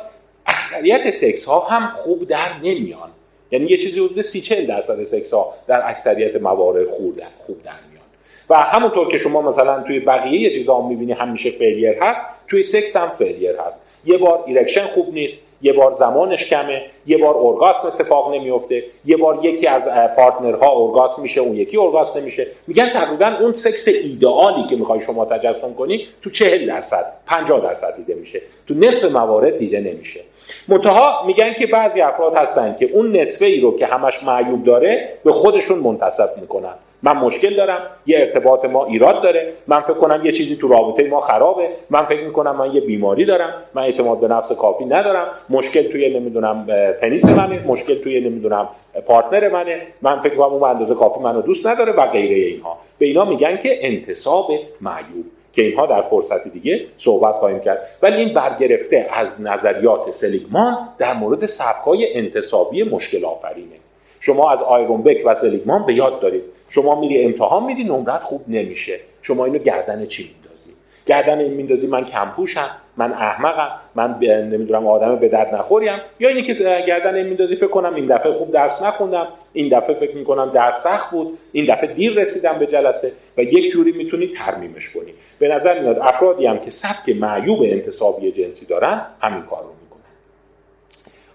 اکثریت سکس ها هم خوب در نمیان. یعنی یه چیزی حدود سی چل درصد سکس ها در اکثریت موارد خوب در, خوب در میان. و همونطور که شما مثلا توی بقیه چیزا هم می‌بینی همیشه failure هست توی سکس هم failure هست. یه بار erection خوب نیست یه بار زمانش کمه یه بار اورگاسم اتفاق نمیفته یه بار یکی از partner ها اورگاسم میشه اون یکی اورگاسم نمیشه. میگن تقریبا اون سکس ایدئالی که می‌خوای شما تجسم کنی تو چهل درصد 50 درصد دیده میشه. تو نصف موارد دیده نمیشه. منتها میگن که بعضی افراد هستن که اون نصفه ای رو که همش معیوب داره به خودشون منتسب می‌کنن. من مشکل دارم یه ارتباط ما ایراد داره من فکر کنم یه چیزی تو رابطه ما خرابه من فکر می‌کنم من یه بیماری دارم من اعتماد به نفس کافی ندارم مشکل توی نمی‌دونم پنیس منه مشکل توی نمی‌دونم پارتنر منه من فکر کنم اون اندازه کافی منو دوست نداره و غیره اینها. به اینا میگن که انتصاب معیوب که اینها در فرصت دیگه صحبت خواهیم کرد. ولی این برگرفته از نظریات سلیگمان در مورد سبکای انتصابی مشکل آفرینه. شما از آیرون و سلیگمان به یاد دارید. شما میری امتحان میدی نمرت خوب نمیشه. شما اینو گردن چی میندازی؟ گردن این میندازی من کمپوشم من احمقم من نمی‌دونم آدم به درد نخوریم. یا اینی که گردن این میندازی فکر کنم این دفعه خوب درس نخوندم این دفعه فکر می‌کنم درس سخت بود این دفعه دیر رسیدم به جلسه و یک جوری می‌تونی ترمیمش کنی. به نظر میاد افرادی هم که سبک معیوب انتصابی جنسی دارن همین کار رو می‌کنن.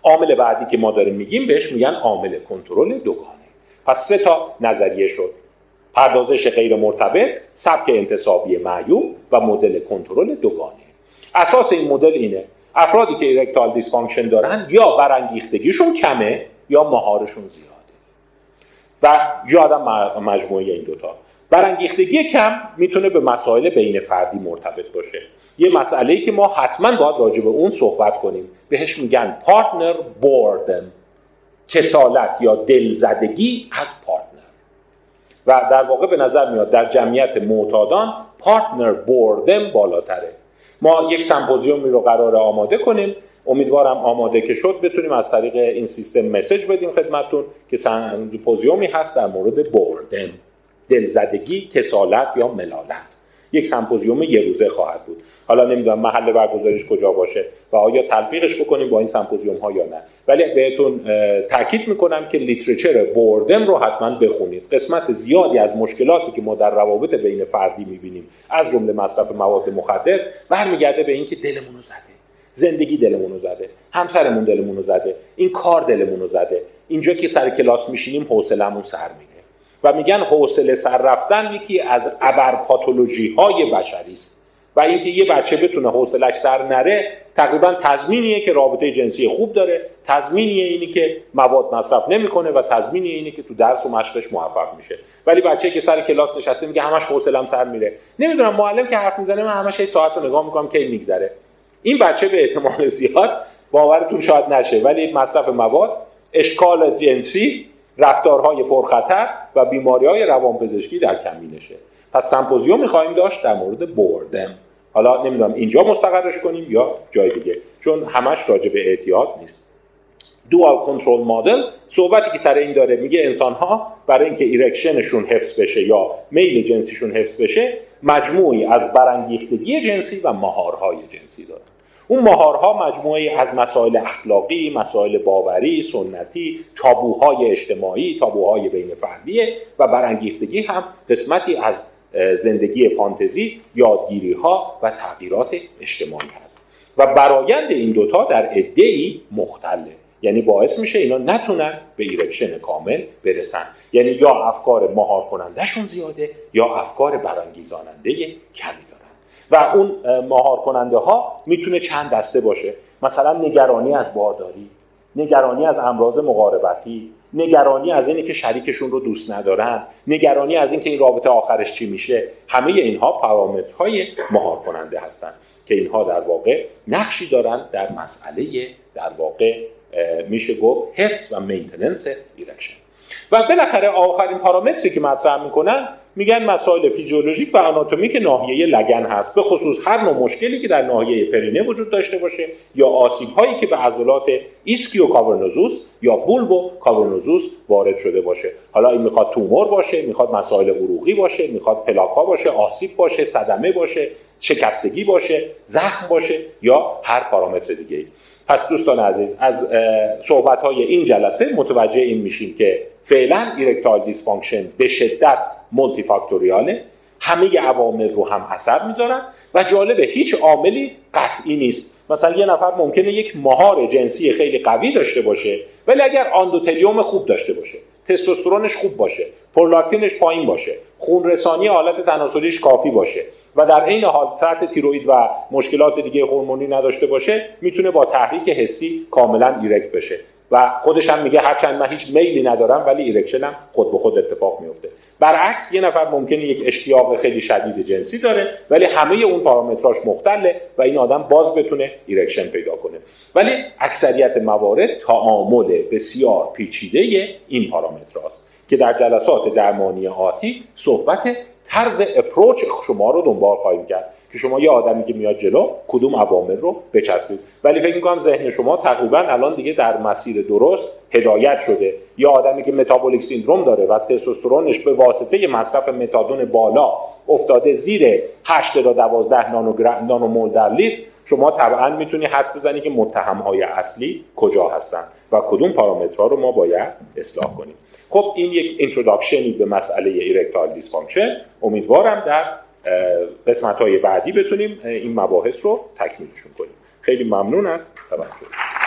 عامل بعدی که ما داریم میگیم بهش میگن عامل کنترل دوگانه پس سه تا نظریه شد. پردازش غیر مرتبط سبک انتسابی معیوب و مدل کنترل دوگانه. اساس این مدل اینه افرادی که erectile dysfunction دارن یا برانگیختگیشون کمه یا مهارشون زیاده. و یا هم مجموعه این دوتا. برانگیختگی کم می‌تونه به مسائل بین فردی مرتبط باشه. یه مسئله ای که ما حتما باید راجع به اون صحبت کنیم. بهش میگن partner boredom کسالت یا دلزدگی از partner. و در واقع به نظر میاد در جمعیت معتادان partner boredom بالاتره. ما یک سمپوزیومی رو قرار آماده کنیم. امیدوارم آماده که شد. بتونیم از طریق این سیستم message بدیم خدمتتون که سمپوزیومی هست در مورد boredom دلزدگی کسالت یا ملالت. یک سمپوزیوم یه روزه خواهد بود. حالا نمی‌دونم محل برگزاریش کجا باشه و آیا تلفیقش بکنیم با این سمپوزیوم ها یا نه. ولی بهتون تاکید می‌کنم که لیترچر بوردم رو حتما بخونید. قسمت زیادی از مشکلاتی که ما در روابط بین فردی می‌بینیم از جمله مصرف مواد مخدر برمیگرده به اینکه دلمون رو زده. زندگی دلمون زده. همسرمون دلمون زده. این کار دلمون زده. اینجا که سر کلاس میشینیم حوصلهمون سر میره و میگن حوصله سر رفتن یکی از ابر پاتولوژی های بشری است. و اینکه یه بچه بتونه حوصلش سر نره تقریبا تضمینیه که رابطه جنسی خوب داره. تضمینیه اینی که مواد مصرف نمی‌کنه و تضمینیه اینی که تو درس و مشقش موفق میشه. ولی بچه که سر کلاس نشسته میگه همش حوصلم سر میره. نمی‌دونم معلم که حرف می‌زنه من همش ساعت رو نگاه می‌کنم کی میگذره. این بچه به احتمال زیاد باورتون شاید نشه ولی مصرف مواد اشکال جنسی رفتارهای پرخطر و بیماری های روانپزشکی در کمینشه. پس سمپوزیوم می‌خواهیم داشت در مورد boredom حالا نمی‌دونم اینجا مستقرش کنیم یا جای دیگه چون همش راجع به اعتیاد نیست. dual control model صحبتی که سر این داره میگه انسان ها برای اینکه erection شون حفظ بشه یا میل جنسیشون حفظ بشه مجموعی از برانگیختگی جنسی و مهارهای جنسی دارن اون مهارها مجموعی از مسائل اخلاقی، مسائل باوری، سنتی، تابوهای اجتماعی، تابوهای بین فردیه و برانگیختگی هم قسمتی از زندگی فانتزی، یادگیری ها و تغییرات اجتماعی هست. و برایند این دوتا در ED مختله. یعنی باعث میشه اینا نتونن به erection کامل برسن. یعنی یا افکار مهار کنندهشون زیاده یا افکار برانگیزاننده کمه و اون مهار کننده ها می‌تونه چند دسته باشه. مثلا نگرانی از بارداری نگرانی از امراض مقاربتی نگرانی از اینی که شریکشون رو دوست ندارن نگرانی از اینکه این رابطه آخرش چی میشه. همه اینها پارامترهای مهار کننده هستند که اینها در واقع نقشی دارن در مسئله در واقع میشه گفت حفظ و maintenance erection و بالاخره آخرین پارامتری که مطرح می‌کنن میگن مسائل فیزیولوژیک و آناتومیک ناحیه لگن هست. به خصوص هر نوع مشکلی که در ناحیه پرینه وجود داشته باشه یا آسیب هایی که به عضلات ischiocavernosus یا bulbocavernosus وارد شده باشه. حالا این می‌خواد تومور باشه می‌خواد مسائل عروقی باشه می‌خواد پلاکا باشه آسیب باشه صدمه باشه شکستگی باشه زخم باشه یا هر پارامتر دیگه پس دوستان عزیز از صحبت های این جلسه متوجه این میشیم که فعلا erectile dysfunction به شدت multifactorial ه همه عوامل رو هم اثر می‌ذارن و جالبه هیچ عاملی قطعی نیست. مثلا یه نفر ممکنه یک مهار جنسی خیلی قوی داشته باشه ولی اگر آندوتلیوم خوب داشته باشه. تستوسترونش خوب باشه پرولاکتینش پایین باشه خون رسانی آلت تناسلیش کافی باشه و در عین حال تحت تیروید و مشکلات دیگه هورمونی نداشته باشه می‌تونه با تحریک حسی کاملا erect بشه. و خودش هم میگه هرچند من هیچ میلی ندارم ولی erection م خود به خود اتفاق میفته. برعکس یه نفر ممکنه یک اشتیاق خیلی شدید جنسی داره ولی همه اون پارامتراش مختله و این آدم باز نتونه erection پیدا کنه. ولی اکثریت موارد تعامل بسیار پیچیده این پارامتراست که در جلسات درمانی آتی صحبت طرز approach شما رو دنبال خواهیم کرد. که شما یه آدمی که میاد جلو کدوم عوامل رو بچسبید. ولی فکر می‌کنم ذهن شما تقریبا الان دیگه در مسیر درست هدایت شده. یا آدمی که metabolic syndrome داره و تستوسترونش به واسطه مصرف متادون بالا افتاده زیر 8 تا 12 نانومول در لیتر شما طبعا می‌تونی حدس بزنی که متهم های اصلی کجا هستن و کدوم پارامترها رو ما باید اصلاح کنیم. خب این یک introduction ی به مسئله erectile dysfunction امیدوارم در قسمت های بعدی بتونیم این مباحث رو تکمیلشون کنیم. خیلی ممنون از توجه.